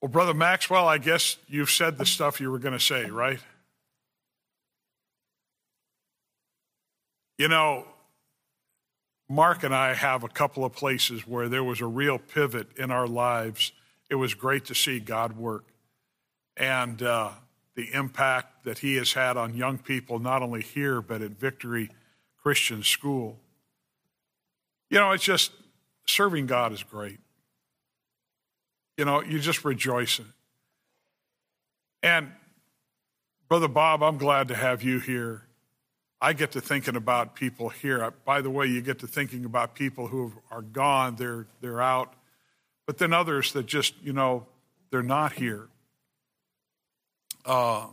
Well, Brother Maxwell, I guess you've said the stuff you were going to say, right? You know, Mark and I have a couple of places where there was a real pivot in our lives. It was great to see God work and uh, the impact that He has had on young people, not only here, but at Victory Christian School. You know, it's just serving God is great. You know, you just rejoice in it. And Brother Bob, I'm glad to have you here. I get to thinking about people here. By the way, you get to thinking about people who are gone, they're, they're out. But then others that just, you know, they're not here. Uh,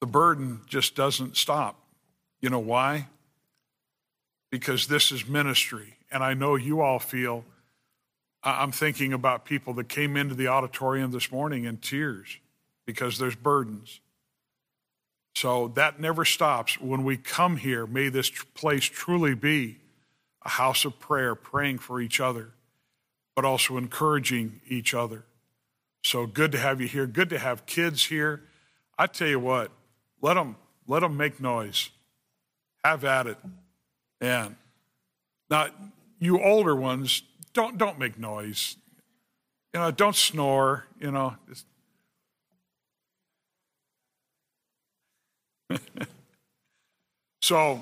the burden just doesn't stop. You know why? Because this is ministry. And I know you all feel, I'm thinking about people that came into the auditorium this morning in tears because there's burdens. So that never stops. When we come here, may this place truly be a house of prayer, praying for each other, but also encouraging each other. So good to have you here. Good to have kids here. I tell you what, let them let them make noise. Have at it. And now you older ones, don't don't make noise. You know, don't snore, you know. so,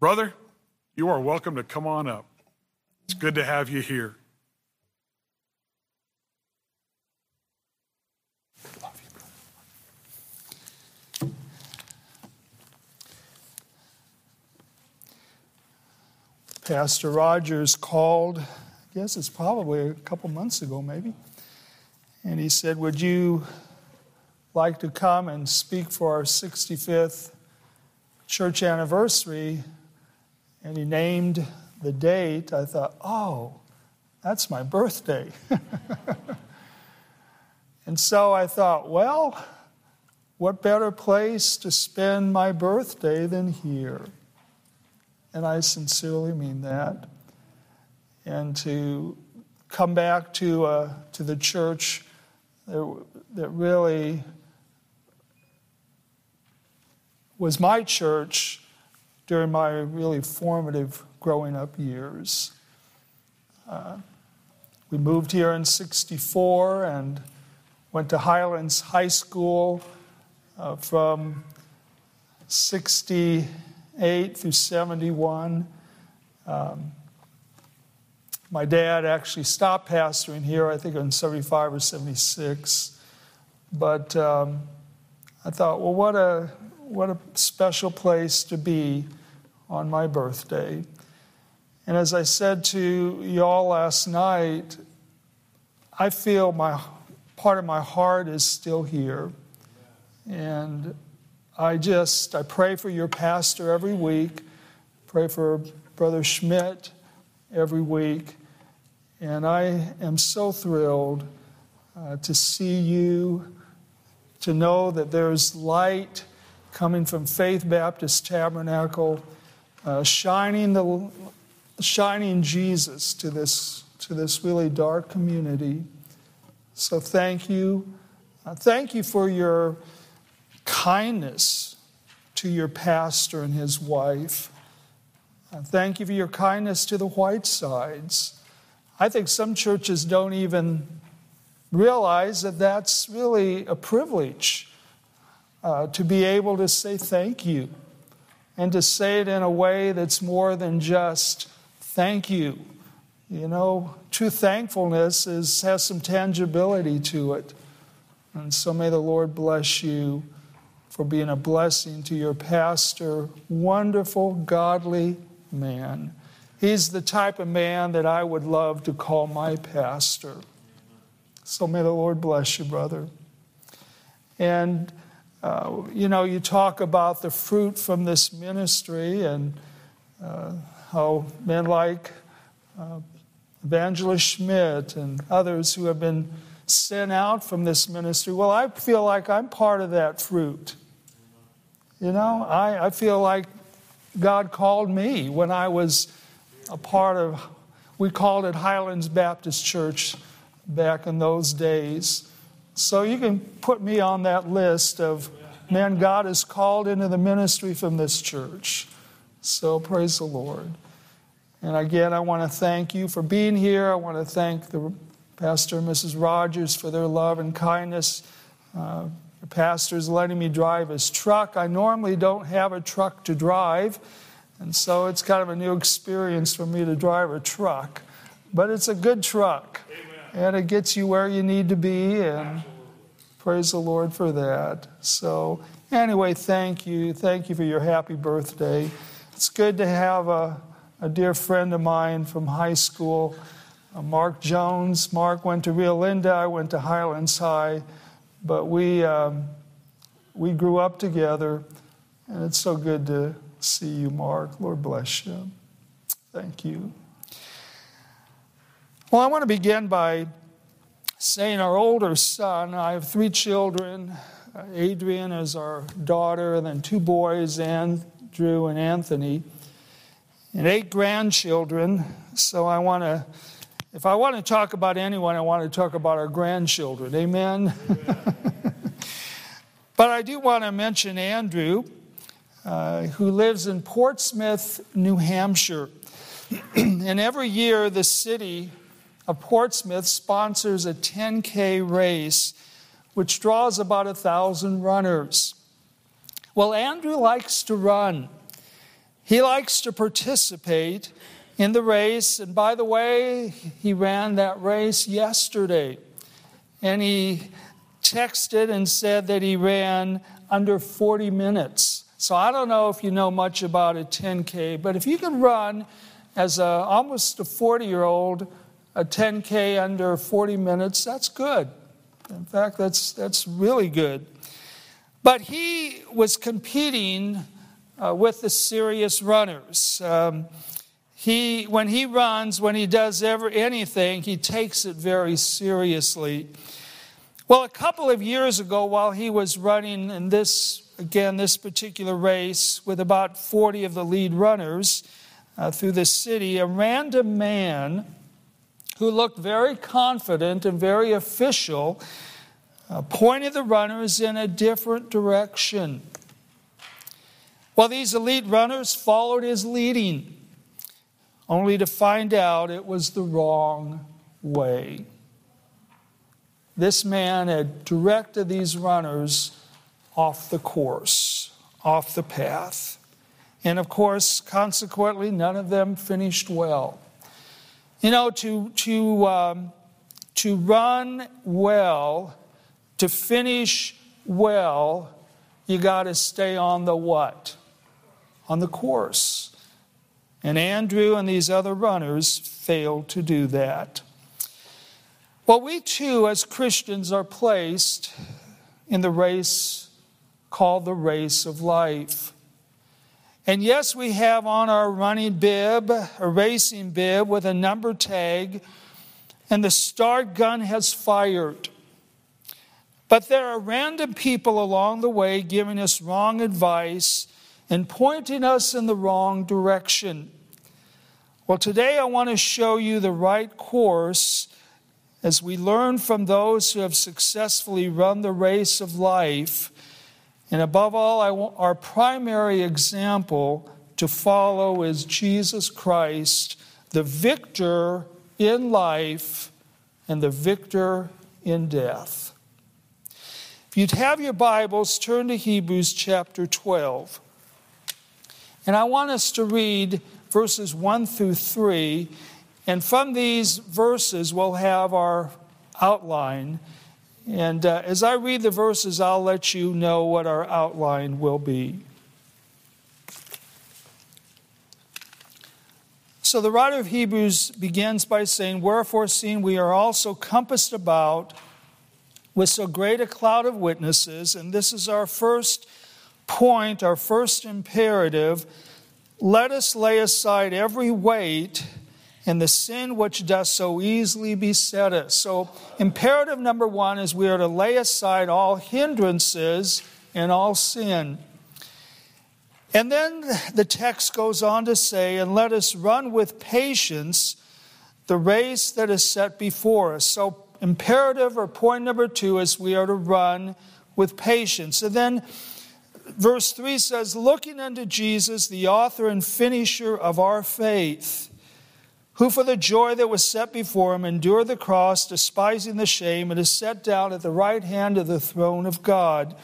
brother, you are welcome to come on up. It's good to have you here. Pastor Rogers called, I guess it's probably a couple months ago, maybe, and he said, Would you like to come and speak for our 65th church anniversary? And he named the date. I thought, Oh, that's my birthday. and so I thought, Well, what better place to spend my birthday than here? And I sincerely mean that. And to come back to, uh, to the church that, that really was my church during my really formative growing up years. Uh, we moved here in 64 and went to Highlands High School uh, from 60 8 through 71. Um, my dad actually stopped pastoring here, I think in 75 or 76. But um, I thought, well, what a, what a special place to be on my birthday. And as I said to y'all last night, I feel my part of my heart is still here. And I just I pray for your pastor every week. Pray for Brother Schmidt every week. And I am so thrilled uh, to see you, to know that there's light coming from Faith Baptist Tabernacle, uh, shining the shining Jesus to this to this really dark community. So thank you, uh, thank you for your kindness to your pastor and his wife. And thank you for your kindness to the Whitesides. I think some churches don't even realize that that's really a privilege uh, to be able to say thank you and to say it in a way that's more than just thank you. You know, true thankfulness is, has some tangibility to it. And so may the Lord bless you for being a blessing to your pastor. Wonderful, godly man. He's the type of man that I would love to call my pastor. So may the Lord bless you, brother. And, uh, you know, you talk about the fruit from this ministry and uh, how men like uh, Evangelist Schmidt and others who have been sent out from this ministry. Well, I feel like I'm part of that fruit. You know, I, I feel like God called me when I was a part of, we called it Highlands Baptist Church back in those days. So you can put me on that list of men God has called into the ministry from this church. So praise the Lord. And again, I want to thank you for being here. I want to thank the Pastor and Mrs. Rogers for their love and kindness. Uh, the pastor's letting me drive his truck. I normally don't have a truck to drive, and so it's kind of a new experience for me to drive a truck. But it's a good truck, Amen. and it gets you where you need to be, and Absolutely. praise the Lord for that. So, anyway, thank you. Thank you for your happy birthday. It's good to have a, a dear friend of mine from high school, Mark Jones. Mark went to Rio Linda, I went to Highlands High. But we, um, we grew up together, and it's so good to see you, Mark. Lord bless you. Thank you. Well, I want to begin by saying our older son, I have three children. Adrian is our daughter, and then two boys, Andrew and Anthony, and eight grandchildren. So I want to if I want to talk about anyone, I want to talk about our grandchildren. Amen? but I do want to mention Andrew, uh, who lives in Portsmouth, New Hampshire. and every year, the city of Portsmouth sponsors a 10K race, which draws about a thousand runners. Well, Andrew likes to run. He likes to participate in the race. And by the way, he ran that race yesterday. And he texted and said that he ran under 40 minutes. So I don't know if you know much about a 10K, but if you can run as a, almost a 40 year old a 10K under 40 minutes, that's good. In fact, that's, that's really good. But he was competing uh, with the serious runners. Um, he, when he runs, when he does ever anything, he takes it very seriously. Well, a couple of years ago, while he was running in this, again, this particular race with about 40 of the lead runners uh, through the city, a random man who looked very confident and very official uh, pointed the runners in a different direction. Well, these elite runners followed his leading only to find out it was the wrong way. This man had directed these runners off the course, off the path. And of course, consequently, none of them finished well. You know, to, to, um, to run well, to finish well, you got to stay on the what? On the course. And Andrew and these other runners failed to do that. Well, we too, as Christians, are placed in the race called the race of life. And yes, we have on our running bib a racing bib with a number tag, and the start gun has fired. But there are random people along the way giving us wrong advice and pointing us in the wrong direction. Well, today I want to show you the right course as we learn from those who have successfully run the race of life. And above all, our primary example to follow is Jesus Christ, the victor in life and the victor in death. If you'd have your Bibles, turn to Hebrews chapter 12. And I want us to read verses 1 through 3. And from these verses, we'll have our outline. And uh, as I read the verses, I'll let you know what our outline will be. So the writer of Hebrews begins by saying, Wherefore, seeing we are also compassed about with so great a cloud of witnesses, and this is our first point, our first imperative, let us lay aside every weight and the sin which does so easily beset us. So, imperative number one is we are to lay aside all hindrances and all sin. And then the text goes on to say, and let us run with patience the race that is set before us. So, imperative or point number two is we are to run with patience. And then verse 3 says, Looking unto Jesus, the author and finisher of our faith, who for the joy that was set before him endured the cross, despising the shame, and is set down at the right hand of the throne of God.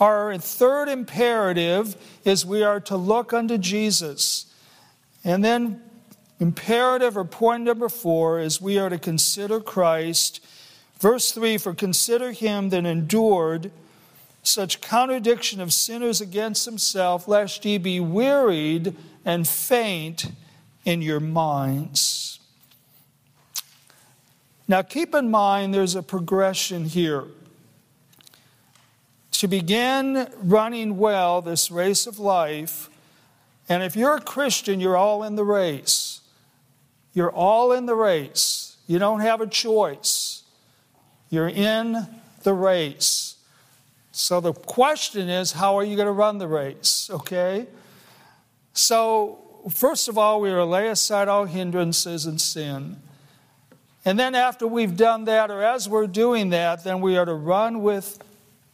Our third imperative is we are to look unto Jesus. And then, imperative or point number four is we are to consider Christ. Verse 3 For consider him that endured such contradiction of sinners against himself, lest ye be wearied and faint in your minds. Now, keep in mind there's a progression here. To begin running well this race of life, and if you're a Christian, you're all in the race. You're all in the race. You don't have a choice. You're in the race. So the question is, how are you going to run the race? Okay? So, first of all, we are to lay aside all hindrances and sin. And then, after we've done that, or as we're doing that, then we are to run with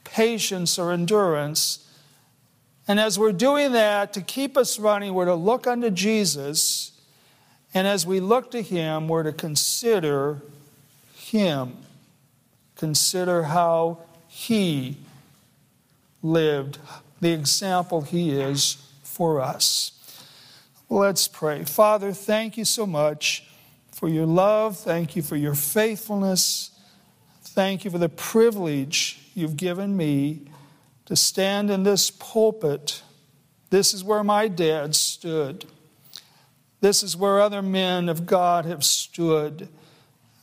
patience or endurance. And as we're doing that, to keep us running, we're to look unto Jesus. And as we look to Him, we're to consider Him. Consider how He lived, the example He is for us. Let's pray. Father, thank you so much for your love. Thank you for your faithfulness. Thank you for the privilege you've given me to stand in this pulpit. This is where my dad stood. This is where other men of God have stood.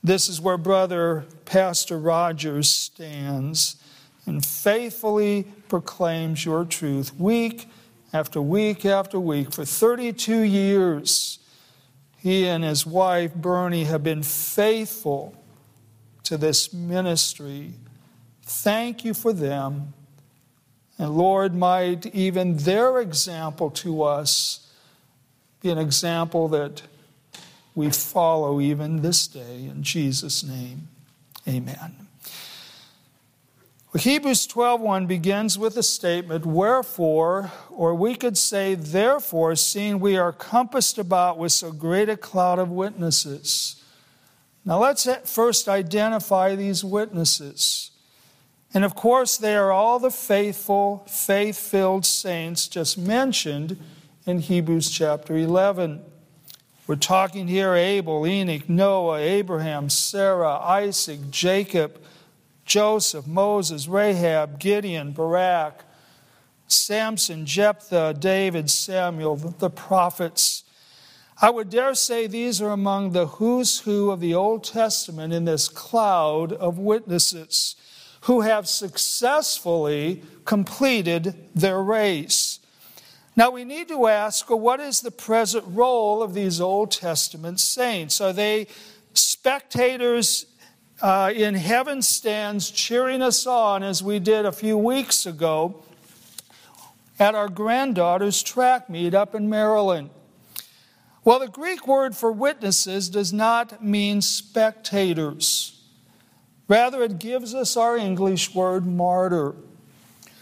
This is where Brother Pastor Rogers stands and faithfully proclaims your truth week after week after week. For 32 years, he and his wife, Bernie, have been faithful to this ministry. Thank you for them. And Lord, might even their example to us be an example that we follow even this day. In Jesus' name, amen. Hebrews 12:1 begins with a statement, wherefore, or we could say, therefore, seeing we are compassed about with so great a cloud of witnesses. Now let's first identify these witnesses. And of course, they are all the faithful, faith filled saints just mentioned in Hebrews chapter 11. We're talking here Abel, Enoch, Noah, Abraham, Sarah, Isaac, Jacob, Joseph, Moses, Rahab, Gideon, Barak, Samson, Jephthah, David, Samuel, the prophets. I would dare say these are among the who's who of the Old Testament in this cloud of witnesses who have successfully completed their race. Now we need to ask well, what is the present role of these Old Testament saints? Are they spectators uh, in heaven stands cheering us on as we did a few weeks ago at our granddaughter's track meet up in Maryland. Well, the Greek word for witnesses does not mean spectators. Rather, it gives us our English word martyr,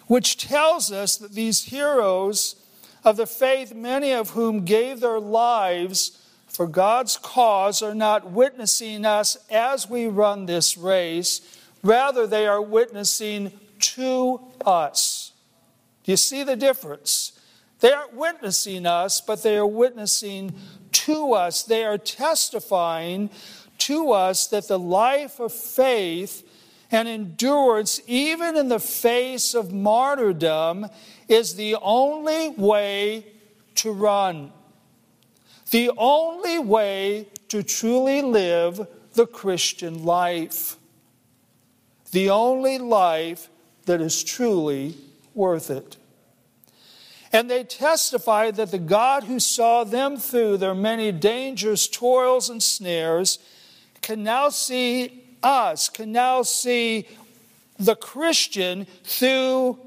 which tells us that these heroes of the faith, many of whom gave their lives for God's cause are not witnessing us as we run this race, rather, they are witnessing to us. Do you see the difference? They aren't witnessing us, but they are witnessing to us. They are testifying to us that the life of faith and endurance, even in the face of martyrdom, is the only way to run the only way to truly live the Christian life. The only life that is truly worth it. And they testified that the God who saw them through their many dangers, toils, and snares can now see us, can now see the Christian through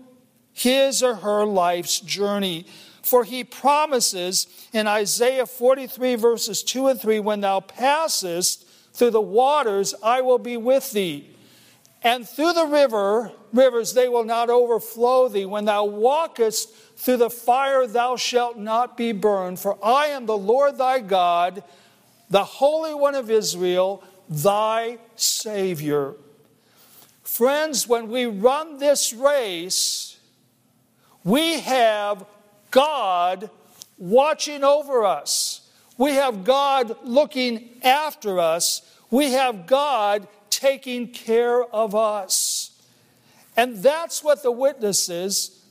his or her life's journey. For he promises in Isaiah 43, verses 2 and 3 when thou passest through the waters I will be with thee. And through the river, rivers they will not overflow thee. When thou walkest through the fire, thou shalt not be burned. For I am the Lord thy God, the Holy One of Israel, thy Savior. Friends, when we run this race, we have God watching over us. We have God looking after us. We have God taking care of us. And that's what the witnesses,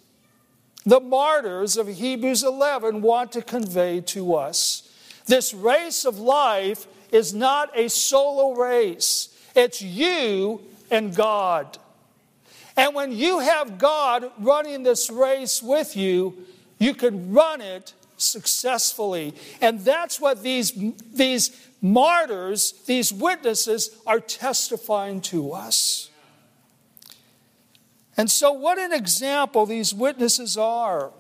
the martyrs of Hebrews 11, want to convey to us. This race of life is not a solo race, it's you and God. And when you have God running this race with you, you can run it successfully. And that's what these, these martyrs, these witnesses, are testifying to us. And so, what an example these witnesses are,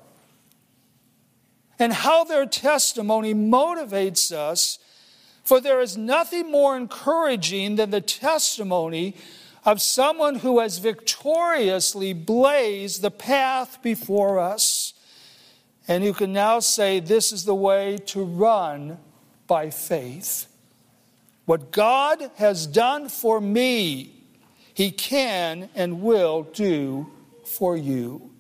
and how their testimony motivates us. For there is nothing more encouraging than the testimony of someone who has victoriously blazed the path before us, and you can now say, This is the way to run by faith. What God has done for me, He can and will do for you.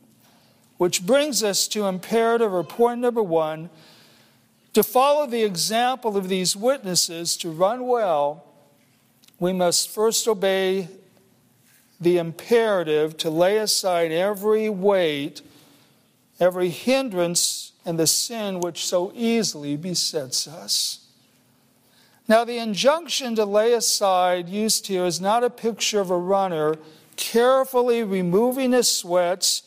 Which brings us to imperative or point number one to follow the example of these witnesses to run well, we must first obey the imperative to lay aside every weight, every hindrance, and the sin which so easily besets us. Now, the injunction to lay aside used here is not a picture of a runner carefully removing his sweats,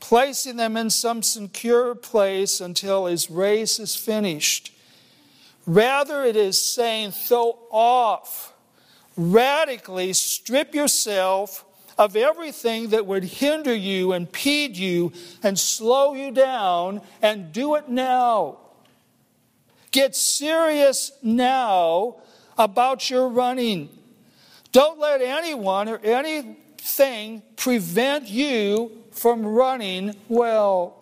placing them in some secure place until his race is finished. Rather, it is saying, throw off, radically strip yourself of everything that would hinder you, impede you, and slow you down, and do it now. Get serious now about your running. Don't let anyone or anything prevent you from running well.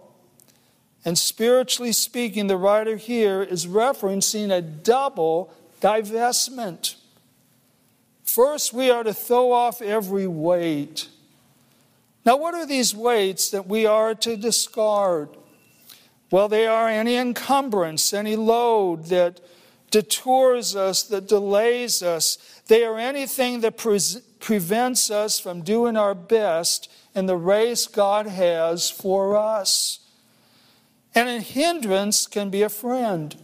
And spiritually speaking, the writer here is referencing a double divestment. First, we are to throw off every weight. Now, what are these weights that we are to discard? Well, they are any encumbrance, any load that detours us, that delays us. They are anything that pre- prevents us from doing our best in the race God has for us. And a hindrance can be a friend,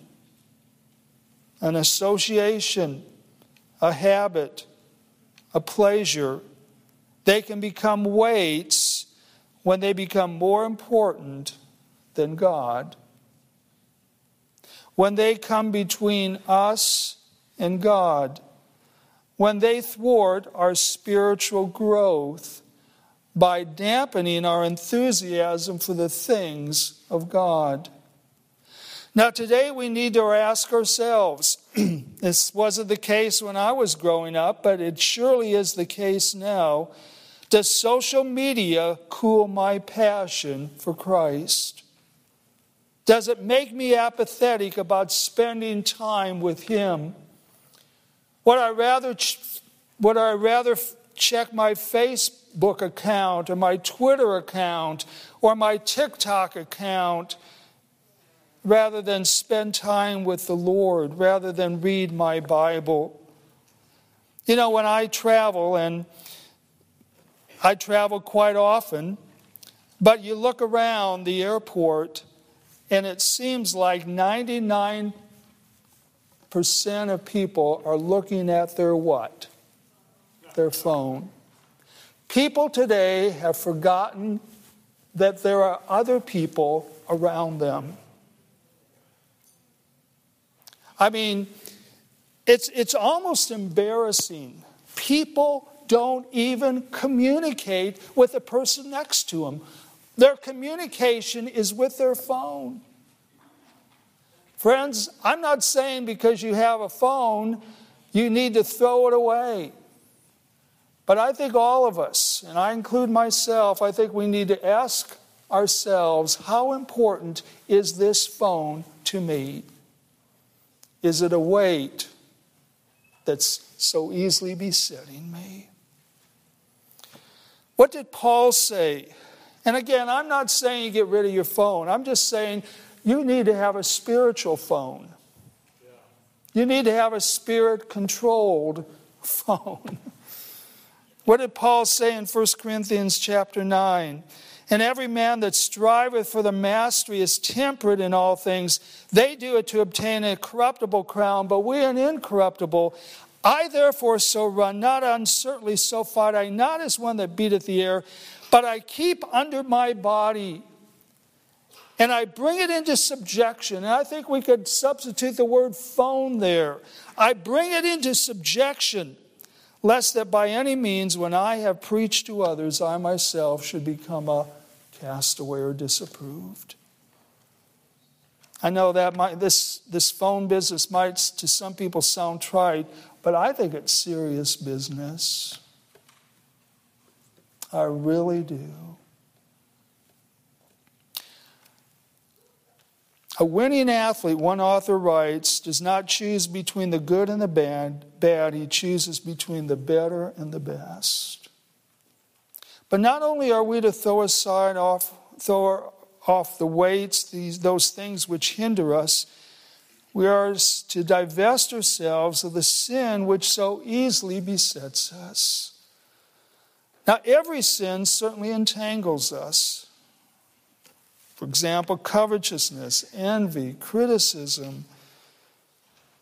an association, a habit, a pleasure. They can become weights when they become more important than God. When they come between us and God, when they thwart our spiritual growth by dampening our enthusiasm for the things of God. Now, today we need to ask ourselves this wasn't the case when I was growing up, but it surely is the case now. Does social media cool my passion for Christ? Does it make me apathetic about spending time with Him? Would I rather, would I rather check my Facebook account or my Twitter account or my TikTok account rather than spend time with the Lord, rather than read my Bible? You know, when I travel, and I travel quite often, but you look around the airport and it seems like 99% of people are looking at their what? Their phone. People today have forgotten that there are other people around them. I mean, it's, it's almost embarrassing. People don't even communicate with the person next to them. Their communication is with their phone. Friends, I'm not saying because you have a phone, You need to throw it away. But I think all of us, and I include myself, I think we need to ask ourselves how important is this phone to me? Is it a weight that's so easily besetting me? What did Paul say? And again, I'm not saying you get rid of your phone. I'm just saying you need to have a spiritual phone. You need to have a spirit controlled phone. What did Paul say in 1 Corinthians chapter 9? And every man that striveth for the mastery is temperate in all things. They do it to obtain a corruptible crown, but we an incorruptible. I therefore so run, not uncertainly, so fight I, not as one that beateth the air, but I keep under my body and I bring it into subjection. And I think we could substitute the word phone there. I bring it into subjection, lest that by any means, when I have preached to others, I myself should become a castaway or disapproved. I know that might, this, this phone business might to some people sound trite, but I think it's serious business. I really do. A winning athlete, one author writes, does not choose between the good and the bad, bad, he chooses between the better and the best. But not only are we to throw aside off, throw off the weights, these, those things which hinder us, we are to divest ourselves of the sin which so easily besets us. Now, every sin certainly entangles us. For example, covetousness, envy, criticism,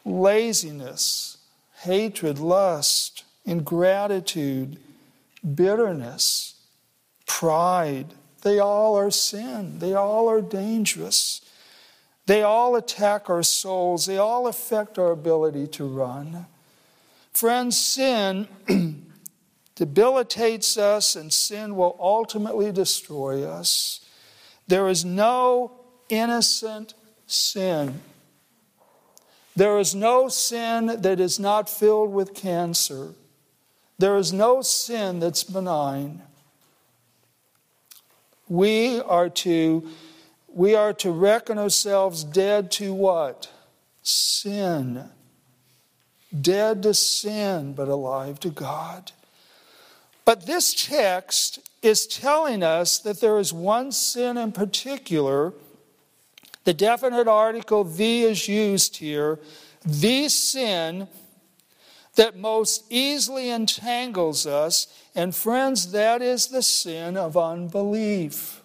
laziness, hatred, lust, ingratitude, bitterness, pride. They all are sin. They all are dangerous. They all attack our souls. They all affect our ability to run. Friends, sin debilitates us, and sin will ultimately destroy us. There is no innocent sin. There is no sin that is not filled with cancer. There is no sin that's benign. We are to we are to reckon ourselves dead to what? Sin. Dead to sin, but alive to God. But this text is telling us that there is one sin in particular. The definite article the is used here. The sin that most easily entangles us. And friends, that is the sin of unbelief.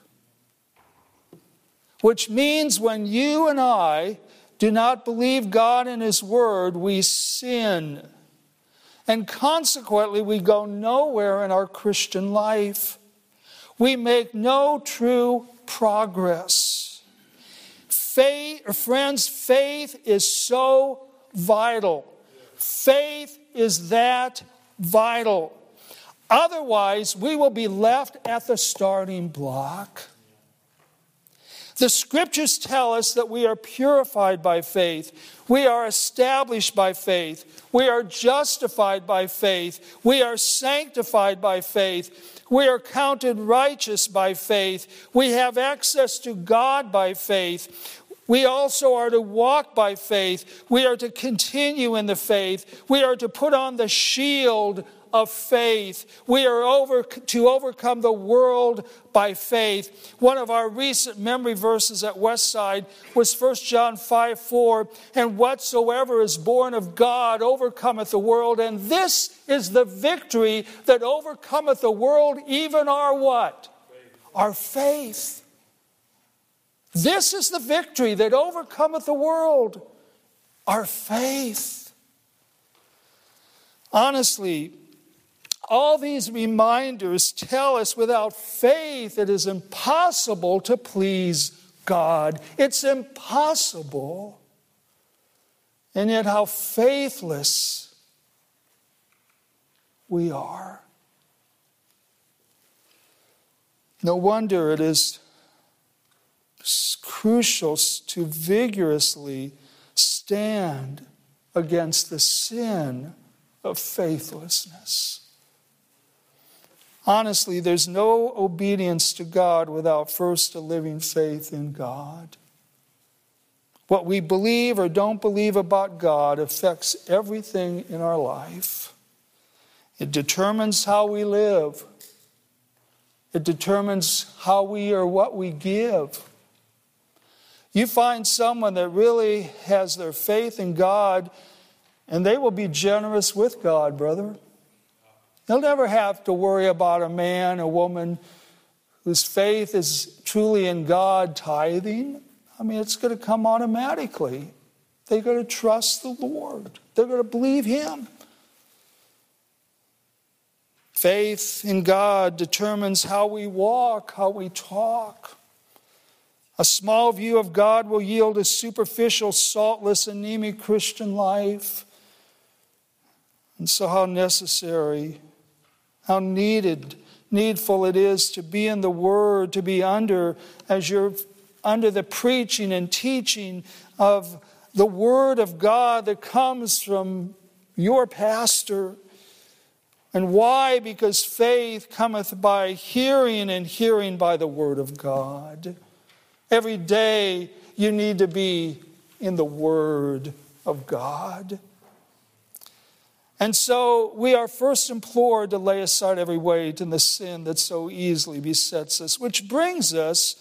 Which means when you and I do not believe God and His Word, we sin. And consequently, we go nowhere in our Christian life. We make no true progress. Faith, friends, faith is so vital. Faith is that vital. Otherwise, we will be left at the starting block. The scriptures tell us that we are purified by faith. We are established by faith. We are justified by faith. We are sanctified by faith. We are counted righteous by faith. We have access to God by faith. We also are to walk by faith. We are to continue in the faith. We are to put on the shield of faith. We are over, to overcome the world by faith. One of our recent memory verses at Westside was 1 John 5 4. And whatsoever is born of God overcometh the world. And this is the victory that overcometh the world, even our what? Faith. Our faith. This is the victory that overcometh the world, our faith. Honestly, all these reminders tell us without faith it is impossible to please God. It's impossible. And yet, how faithless we are. No wonder it is crucial to vigorously stand against the sin of faithlessness. Honestly, there's no obedience to God without first a living faith in God. What we believe or don't believe about God affects everything in our life. It determines how we live, it determines how we or what we give. You find someone that really has their faith in God, and they will be generous with God, brother. They'll never have to worry about a man, a woman whose faith is truly in God tithing. I mean, it's going to come automatically. They're going to trust the Lord, they're going to believe Him. Faith in God determines how we walk, how we talk. A small view of God will yield a superficial, saltless, anemic Christian life. And so, how necessary, how needed, needful it is to be in the Word, to be under, as you're under the preaching and teaching of the Word of God that comes from your pastor. And why? Because faith cometh by hearing, and hearing by the Word of God. Every day you need to be in the Word of God. And so we are first implored to lay aside every weight and the sin that so easily besets us, which brings us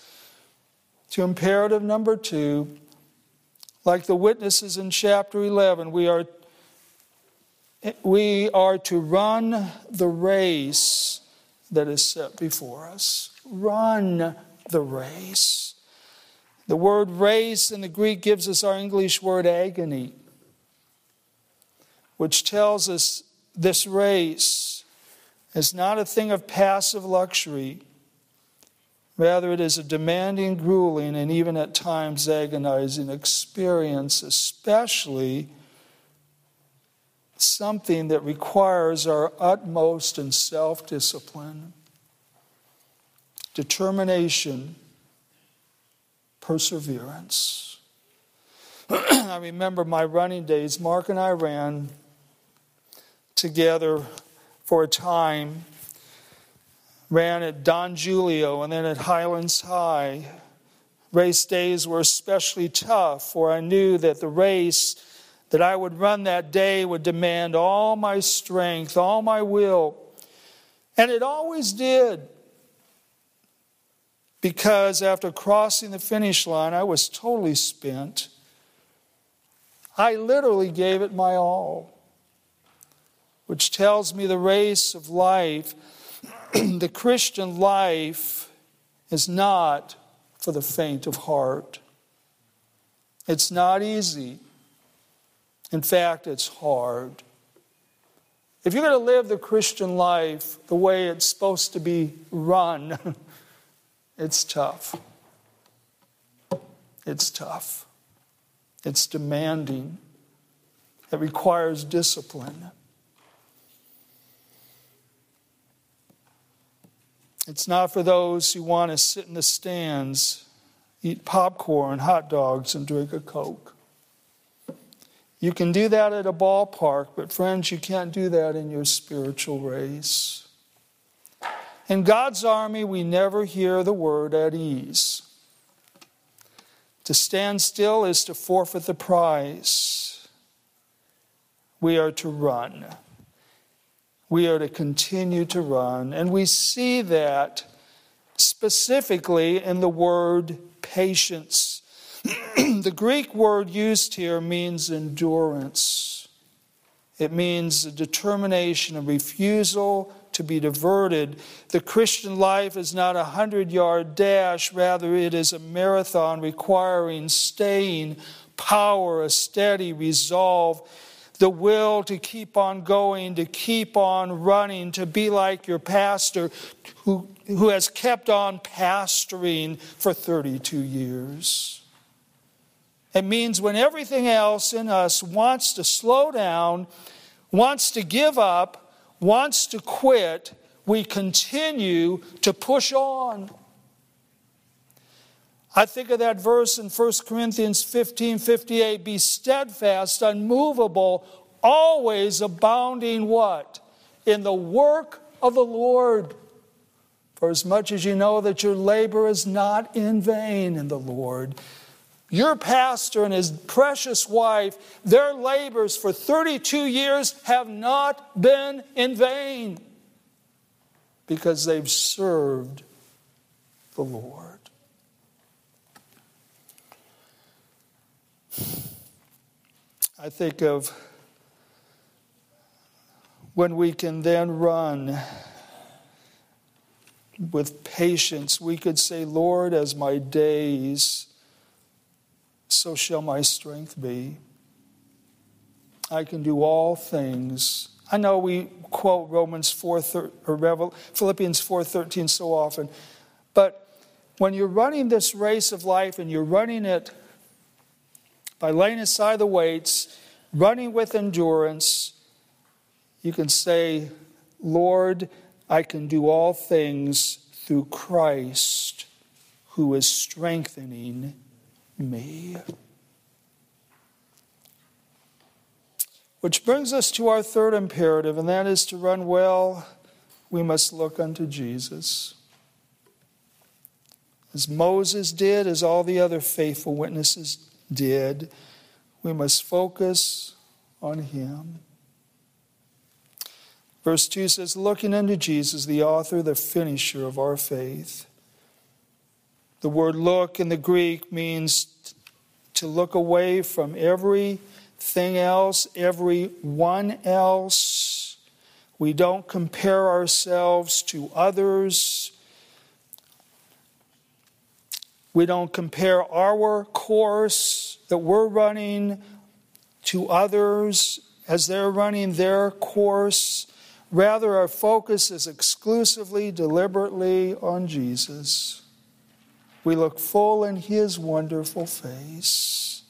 to imperative number two. Like the witnesses in chapter 11, we are, we are to run the race that is set before us. Run the race. The word race in the Greek gives us our English word agony, which tells us this race is not a thing of passive luxury. Rather, it is a demanding, grueling, and even at times agonizing experience, especially something that requires our utmost in self discipline, determination, perseverance. I remember my running days. Mark and I ran together for a time, ran at Don Julio and then at Highlands High. Race days were especially tough, for I knew that the race that I would run that day would demand all my strength, all my will. And it always did because after crossing the finish line, I was totally spent. I literally gave it my all, which tells me the race of life, the Christian life, is not for the faint of heart. It's not easy. In fact, it's hard. If you're going to live the Christian life the way it's supposed to be run, It's tough. It's tough. It's demanding. It requires discipline. It's not for those who want to sit in the stands, eat popcorn, hot dogs, and drink a Coke. You can do that at a ballpark, but friends, you can't do that in your spiritual race. In God's army, we never hear the word at ease. To stand still is to forfeit the prize. We are to run. We are to continue to run. And we see that specifically in the word patience. the Greek word used here means endurance, it means a determination, a refusal to be diverted. The Christian life is not a hundred yard dash, rather, it is a marathon requiring staying power, a steady resolve, the will to keep on going, to keep on running, to be like your pastor who, who has kept on pastoring for 32 years. It means when everything else in us wants to slow down, wants to give up, wants to quit, we continue to push on. I think of that verse in 1 Corinthians 15 58 be steadfast, unmovable, always abounding what? In the work of the Lord. For as much as you know that your labor is not in vain in the Lord. Your pastor and his precious wife, their labors for 32 years have not been in vain because they've served the Lord. I think of when we can then run with patience, we could say, Lord, as my days, so shall my strength be. I can do all things. I know we quote Romans 4 or Philippians 4:13 so often, but when you're running this race of life and you're running it by laying aside the weights, running with endurance, you can say, Lord, I can do all things through Christ who is strengthening me. Which brings us to our third imperative, and that is to run well, we must look unto Jesus. As Moses did, as all the other faithful witnesses did, we must focus on him. Verse 2 says, Looking unto Jesus, the author, the finisher of our faith. The word look in the Greek means to look away from everything else, everyone else. We don't compare ourselves to others. We don't compare our course that we're running to others as they're running their course. Rather, our focus is exclusively, deliberately on Jesus. We look full in His wonderful face.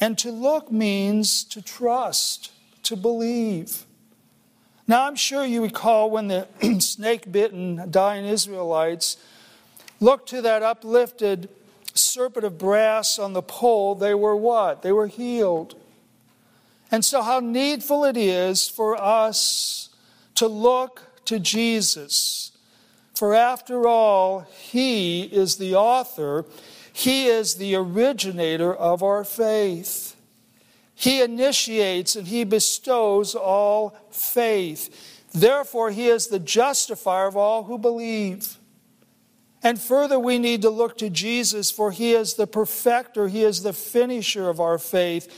And to look means to trust, to believe. Now, I'm sure you recall when the snake bitten, dying Israelites looked to that uplifted serpent of brass on the pole, they were what? They were healed. And so, how needful it is for us to look to Jesus. For after all, He is the author, He is the originator of our faith. He initiates and He bestows all faith. Therefore, He is the justifier of all who believe. And further, we need to look to Jesus, for He is the perfecter, He is the finisher of our faith.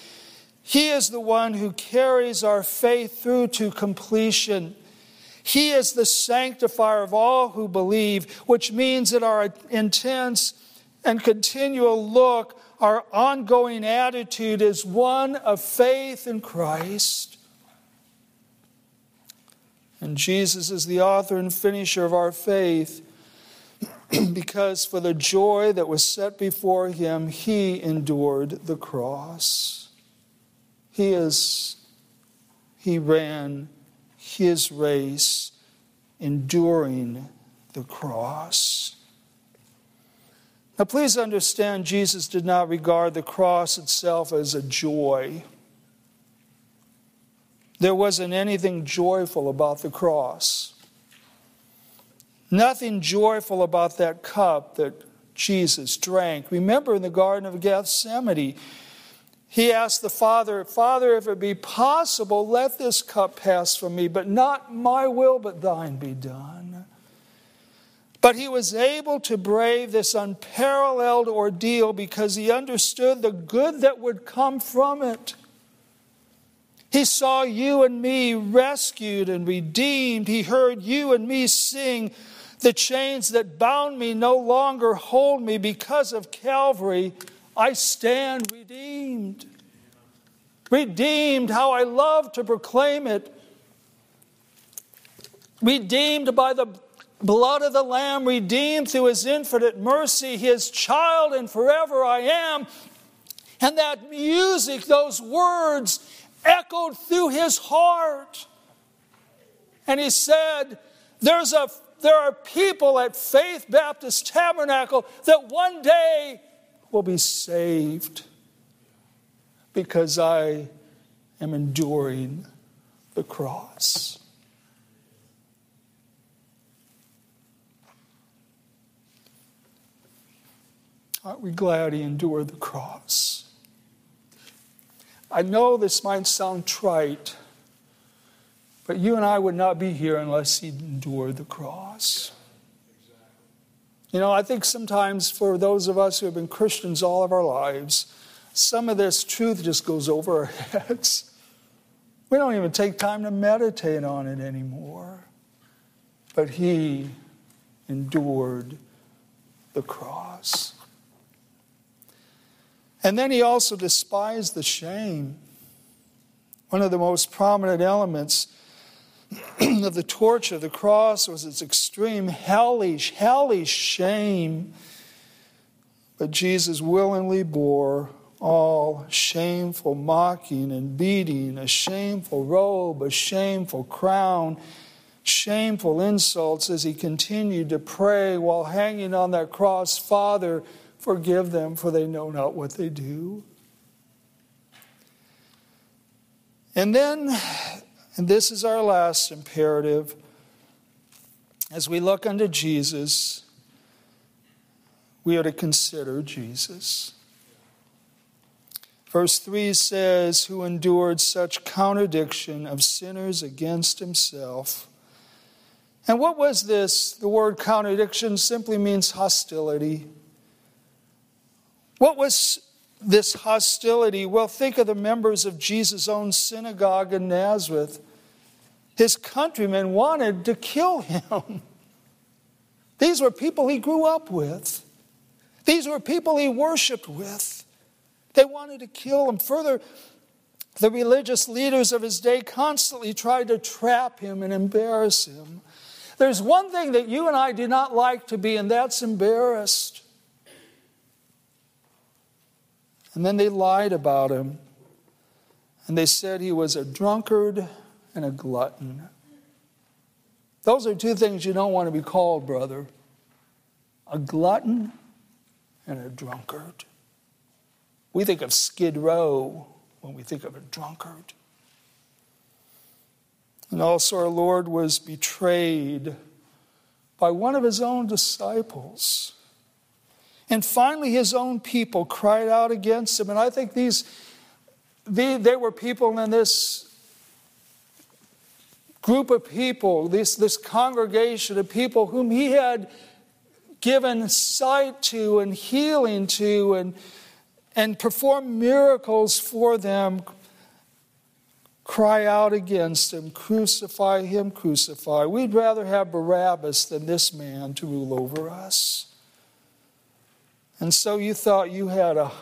He is the one who carries our faith through to completion. He is the sanctifier of all who believe, which means that our intense and continual look, our ongoing attitude is one of faith in Christ. And Jesus is the author and finisher of our faith because for the joy that was set before him, he endured the cross. He is, he ran his race, enduring the cross. Now, please understand, Jesus did not regard the cross itself as a joy. There wasn't anything joyful about the cross. Nothing joyful about that cup that Jesus drank. Remember in the Garden of Gethsemane, he asked the Father, Father, if it be possible, let this cup pass from me, but not my will, but thine be done. But he was able to brave this unparalleled ordeal because he understood the good that would come from it. He saw you and me rescued and redeemed. He heard you and me sing, The chains that bound me no longer hold me because of Calvary. I stand redeemed. Redeemed, how I love to proclaim it. Redeemed by the blood of the Lamb, redeemed through His infinite mercy, His child, and forever I am. And that music, those words, echoed through his heart. And he said, There's a there are people at Faith Baptist Tabernacle that one day will be saved because I am enduring the cross. Aren't we glad he endured the cross? I know this might sound trite, but you and I would not be here unless he endured the cross. You know, I think sometimes for those of us who have been Christians all of our lives, some of this truth just goes over our heads. We don't even take time to meditate on it anymore. But he endured the cross. And then he also despised the shame. One of the most prominent elements of the torture of the cross was its extreme hellish, hellish shame. But Jesus willingly bore all shameful mocking and beating, a shameful robe, a shameful crown, shameful insults as he continued to pray while hanging on that cross Father, Forgive them, for they know not what they do. And then, and this is our last imperative, as we look unto Jesus, we are to consider Jesus. Verse 3 says, Who endured such contradiction of sinners against himself. And what was this? The word contradiction simply means hostility. What was this hostility? Well, think of the members of Jesus' own synagogue in Nazareth. His countrymen wanted to kill him. These were people he grew up with, these were people he worshiped with. They wanted to kill him. Further, the religious leaders of his day constantly tried to trap him and embarrass him. There's one thing that you and I do not like to be, and that's embarrassed. And then they lied about him. And they said he was a drunkard and a glutton. Those are two things you don't want to be called, brother a glutton and a drunkard. We think of Skid Row when we think of a drunkard. And also, our Lord was betrayed by one of his own disciples. And finally, his own people cried out against him. And I think these, they, they were people in this group of people, this, this congregation of people whom he had given sight to and healing to and, and perform miracles for them, cry out against him, crucify him, crucify. We'd rather have Barabbas than this man to rule over us. And so you thought you had a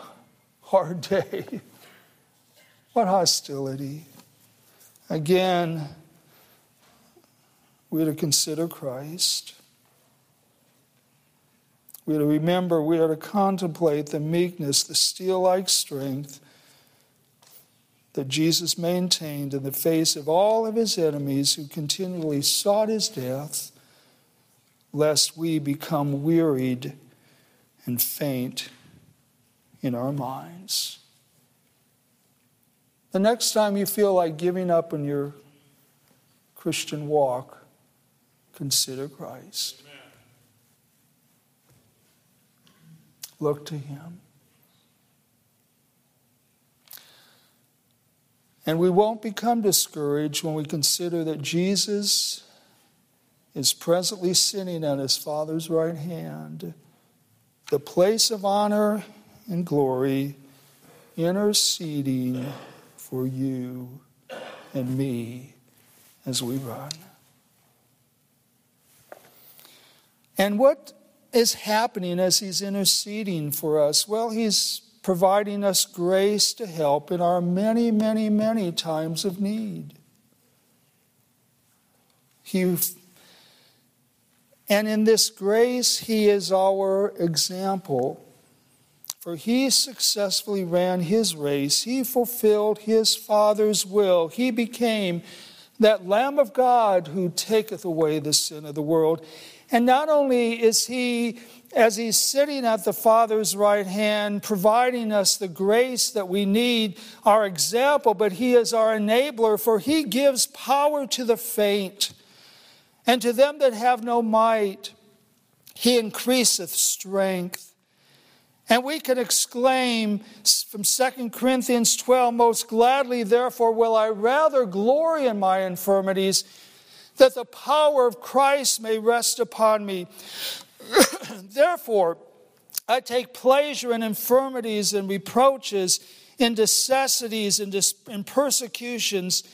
hard day. what hostility. Again, we're to consider Christ. We are to remember, we are to contemplate the meekness, the steel like strength that Jesus maintained in the face of all of his enemies who continually sought his death, lest we become wearied and faint in our minds. The next time you feel like giving up on your Christian walk, consider Christ. Amen. Look to Him. And we won't become discouraged when we consider that Jesus is presently sitting at His Father's right hand the place of honor and glory, interceding for you and me as we run. And what is happening as he's interceding for us? Well, he's providing us grace to help in our many, many, many times of need. He and in this grace, He is our example. For He successfully ran His race, He fulfilled His Father's will, He became that Lamb of God who taketh away the sin of the world. And not only is he, as he's sitting at the Father's right hand, providing us the grace that we need, our example, but he is our enabler, for he gives power to the faint. And to them that have no might, he increaseth strength. And we can exclaim from 2 Corinthians 12 Most gladly, therefore, will I rather glory in my infirmities, that the power of Christ may rest upon me. therefore, I take pleasure in infirmities and reproaches, in necessities, and dis- in persecutions,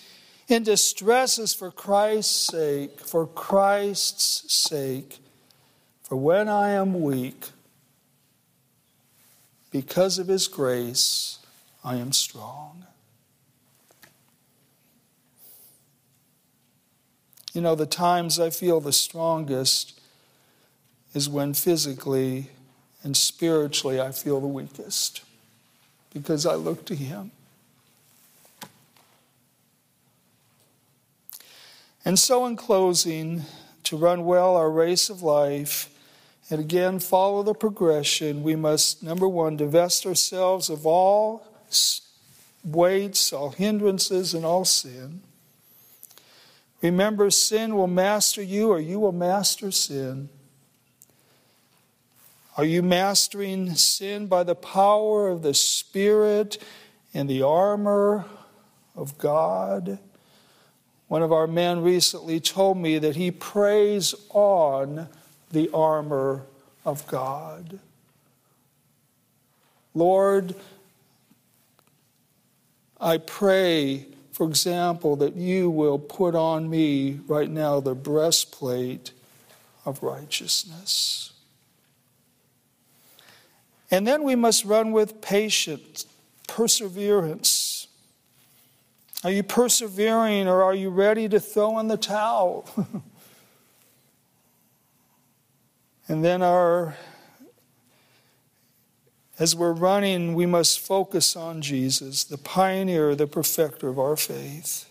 in distresses for Christ's sake, for Christ's sake. For when I am weak, because of his grace, I am strong. You know, the times I feel the strongest is when physically and spiritually I feel the weakest because I look to him. And so, in closing, to run well our race of life, and again, follow the progression. We must, number one, divest ourselves of all weights, all hindrances, and all sin. Remember, sin will master you, or you will master sin. Are you mastering sin by the power of the Spirit and the armor of God? One of our men recently told me that he prays on the armor of God. Lord, I pray, for example, that you will put on me right now the breastplate of righteousness. And then we must run with patience, perseverance. Are you persevering or are you ready to throw in the towel? And then our as we're running, we must focus on Jesus, the pioneer, the perfecter of our faith.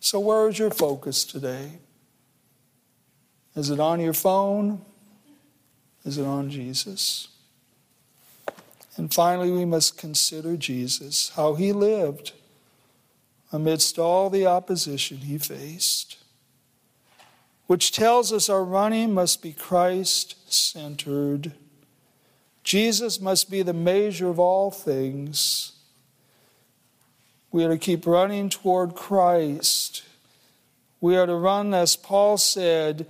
So, where is your focus today? Is it on your phone? Is it on Jesus? And finally, we must consider Jesus, how he lived amidst all the opposition he faced which tells us our running must be Christ centered. Jesus must be the measure of all things. We are to keep running toward Christ. We are to run, as Paul said,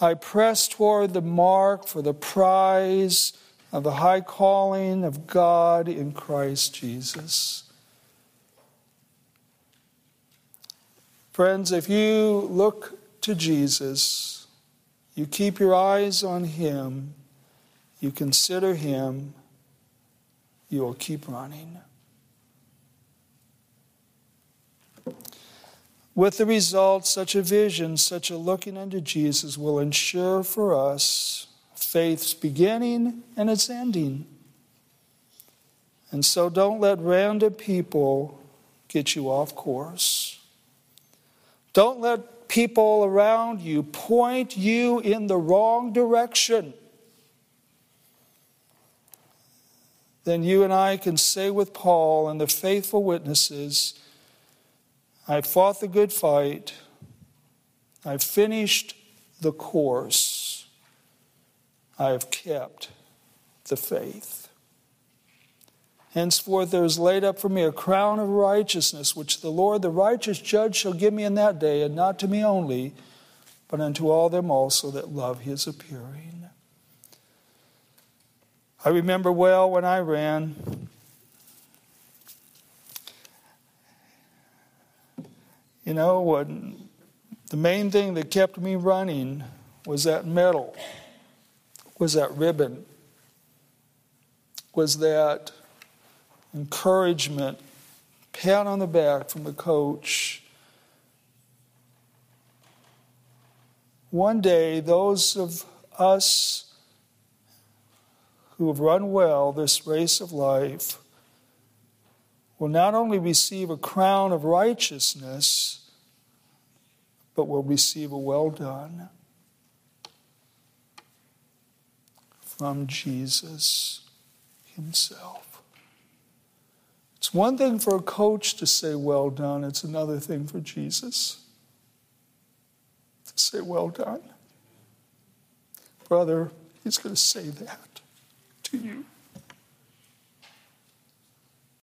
I press toward the mark for the prize of the high calling of God in Christ Jesus. Friends, if you look to Jesus, you keep your eyes on Him, you consider Him, you will keep running. With the result, such a vision, such a looking unto Jesus will ensure for us faith's beginning and its ending. And so don't let random people get you off course. Don't let people around you point you in the wrong direction, then you and I can say with Paul and the faithful witnesses, I fought the good fight, I finished the course, I have kept the faith. Henceforth there is laid up for me a crown of righteousness, which the Lord, the righteous judge, shall give me in that day, and not to me only, but unto all them also that love his appearing. I remember well when I ran. You know, the main thing that kept me running was that medal, was that ribbon, was that encouragement, pat on the back from the coach. One day, those of us who have run well this race of life will not only receive a crown of righteousness, but will receive a well done from Jesus himself. It's one thing for a coach to say, well done, it's another thing for Jesus to say, well done. Brother, he's going to say that you.